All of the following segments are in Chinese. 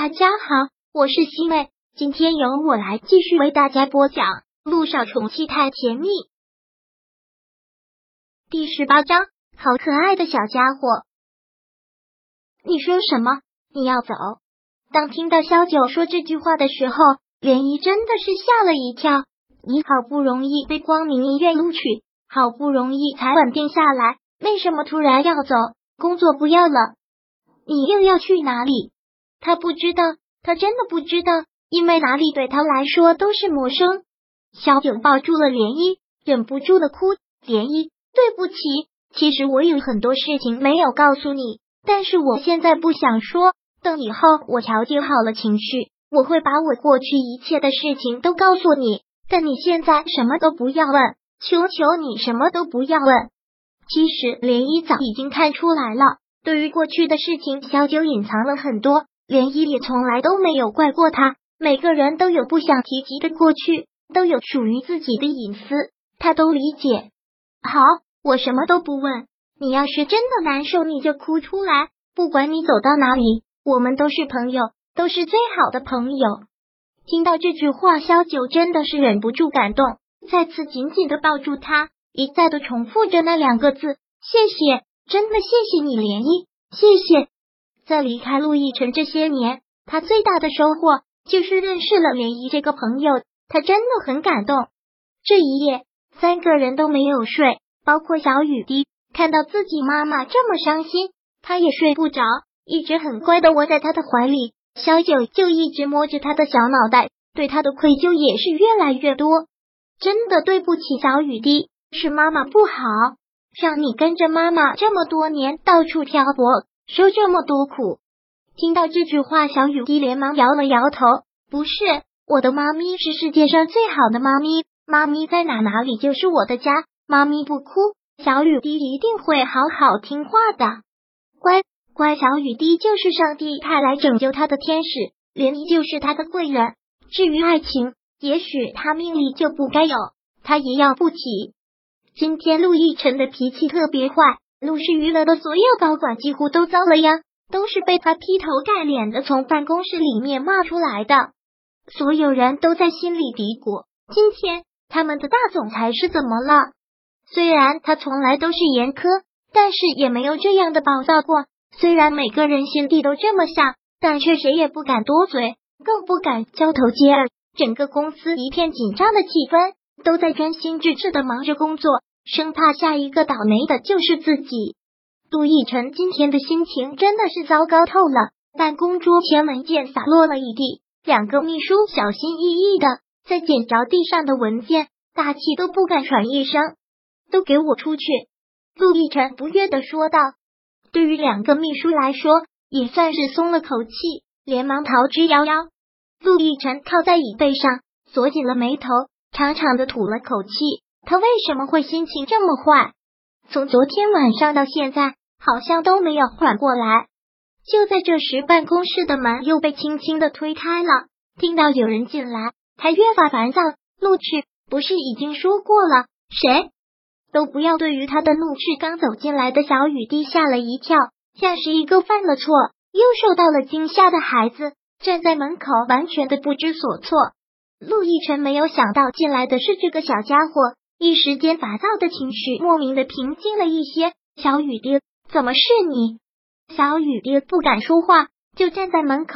大家好，我是西妹，今天由我来继续为大家播讲《路上宠妻太甜蜜》第十八章。好可爱的小家伙，你说什么？你要走？当听到萧九说这句话的时候，莲姨真的是吓了一跳。你好不容易被光明医院录取，好不容易才稳定下来，为什么突然要走？工作不要了？你又要去哪里？他不知道，他真的不知道，因为哪里对他来说都是陌生。小九抱住了涟漪，忍不住的哭。涟漪，对不起，其实我有很多事情没有告诉你，但是我现在不想说。等以后我调节好了情绪，我会把我过去一切的事情都告诉你。但你现在什么都不要问，求求你什么都不要问。其实涟漪早已经看出来了，对于过去的事情，小九隐藏了很多。涟漪也从来都没有怪过他。每个人都有不想提及的过去，都有属于自己的隐私，他都理解。好，我什么都不问。你要是真的难受，你就哭出来。不管你走到哪里，我们都是朋友，都是最好的朋友。听到这句话，萧九真的是忍不住感动，再次紧紧的抱住他，一再的重复着那两个字：谢谢，真的谢谢你，涟漪，谢谢。在离开陆亦辰这些年，他最大的收获就是认识了涟漪这个朋友，他真的很感动。这一夜，三个人都没有睡，包括小雨滴。看到自己妈妈这么伤心，他也睡不着，一直很乖的窝在他的怀里。小九就一直摸着他的小脑袋，对他的愧疚也是越来越多。真的对不起，小雨滴，是妈妈不好，让你跟着妈妈这么多年到处漂泊。受这么多苦，听到这句话，小雨滴连忙摇了摇头。不是，我的妈咪是世界上最好的妈咪，妈咪在哪哪里就是我的家。妈咪不哭，小雨滴一定会好好听话的。乖乖，小雨滴就是上帝派来拯救他的天使，莲姨就是他的贵人。至于爱情，也许他命里就不该有，他也要不起。今天陆亦辰的脾气特别坏。陆氏娱乐的所有高管几乎都遭了殃，都是被他劈头盖脸的从办公室里面骂出来的。所有人都在心里嘀咕：今天他们的大总裁是怎么了？虽然他从来都是严苛，但是也没有这样的暴躁过。虽然每个人心地都这么想，但却谁也不敢多嘴，更不敢交头接耳。整个公司一片紧张的气氛，都在专心致志的忙着工作。生怕下一个倒霉的就是自己。杜奕晨今天的心情真的是糟糕透了。办公桌前文件洒落了一地，两个秘书小心翼翼的在捡着地上的文件，大气都不敢喘一声。都给我出去！陆亦辰不悦的说道。对于两个秘书来说，也算是松了口气，连忙逃之夭夭。陆亦辰靠在椅背上，锁紧了眉头，长长的吐了口气。他为什么会心情这么坏？从昨天晚上到现在，好像都没有缓过来。就在这时，办公室的门又被轻轻的推开了。听到有人进来，他越发烦躁。怒斥不是已经说过了，谁都不要对于他的怒斥。刚走进来的小雨滴吓了一跳，像是一个犯了错又受到了惊吓的孩子，站在门口完全的不知所措。陆亦辰没有想到进来的是这个小家伙。一时间，烦躁的情绪莫名的平静了一些。小雨滴，怎么是你？小雨滴不敢说话，就站在门口，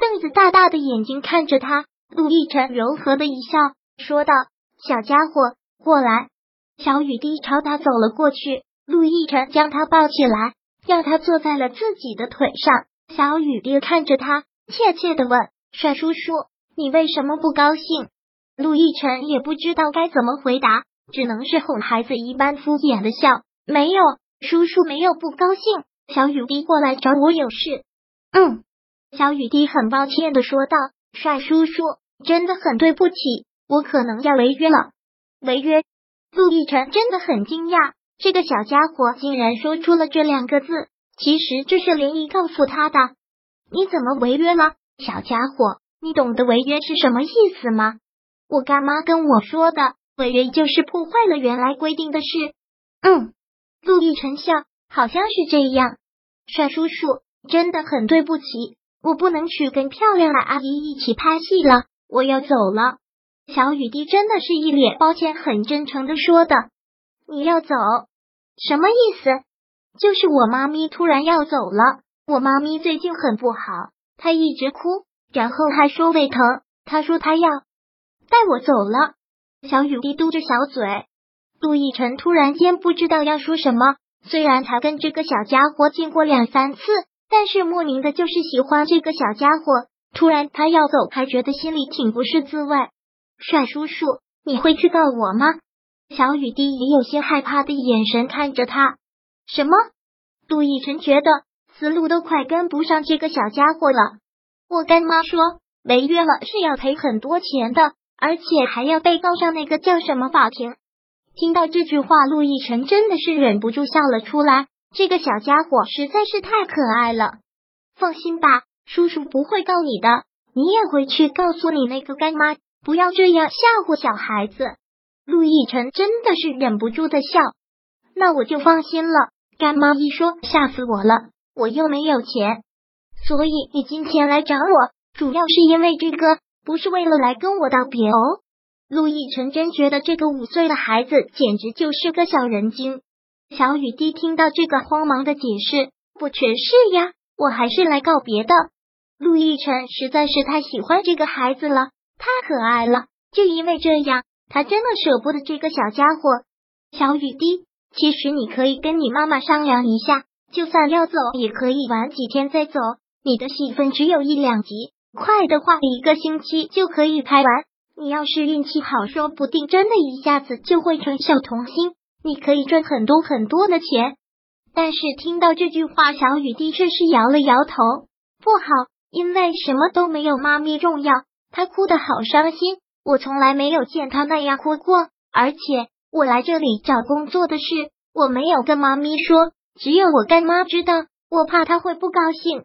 瞪着大大的眼睛看着他。陆亦辰柔和的一笑，说道：“小家伙，过来。”小雨滴朝他走了过去。陆亦辰将他抱起来，让他坐在了自己的腿上。小雨滴看着他，怯怯的问：“帅叔叔，你为什么不高兴？”陆亦辰也不知道该怎么回答。只能是哄孩子一般敷衍的笑，没有叔叔没有不高兴。小雨滴过来找我有事。嗯，小雨滴很抱歉的说道：“帅叔叔，真的很对不起，我可能要违约了。”违约？陆亦辰真的很惊讶，这个小家伙竟然说出了这两个字。其实这是林毅告诉他的。你怎么违约了，小家伙？你懂得违约是什么意思吗？我干妈跟我说的。违约就是破坏了原来规定的事。嗯，陆亦辰笑，好像是这样。帅叔叔，真的很对不起，我不能去跟漂亮的阿姨一起拍戏了，我要走了。小雨滴真的是一脸抱歉，很真诚的说的。你要走？什么意思？就是我妈咪突然要走了。我妈咪最近很不好，她一直哭，然后还说胃疼。她说她要带我走了。小雨滴嘟着小嘴。陆亦辰突然间不知道要说什么。虽然才跟这个小家伙见过两三次，但是莫名的就是喜欢这个小家伙。突然他要走，还觉得心里挺不是滋味。帅叔叔，你会去告我吗？小雨滴也有些害怕的眼神看着他。什么？陆亦辰觉得思路都快跟不上这个小家伙了。我干妈说违约了是要赔很多钱的，而且还要被告上那个叫什么法庭。听到这句话，陆亦辰真的是忍不住笑了出来。这个小家伙实在是太可爱了。放心吧，叔叔不会告你的。你也回去告诉你那个干妈，不要这样吓唬小孩子。陆亦辰真的是忍不住的笑。那我就放心了。干妈一说，吓死我了。我又没有钱，所以你今天来找我，主要是因为这个，不是为了来跟我道别哦。陆亦辰真觉得这个五岁的孩子简直就是个小人精。小雨滴听到这个，慌忙的解释：“不全是呀，我还是来告别的。”陆亦辰实在是太喜欢这个孩子了，太可爱了。就因为这样，他真的舍不得这个小家伙。小雨滴，其实你可以跟你妈妈商量一下，就算要走，也可以晚几天再走。你的戏份只有一两集，快的话一个星期就可以拍完。你要是运气好，说不定真的一下子就会成小童星，你可以赚很多很多的钱。但是听到这句话，小雨滴却是摇了摇头，不好，因为什么都没有妈咪重要。她哭得好伤心，我从来没有见她那样哭过。而且我来这里找工作的事，我没有跟妈咪说，只有我干妈知道，我怕她会不高兴。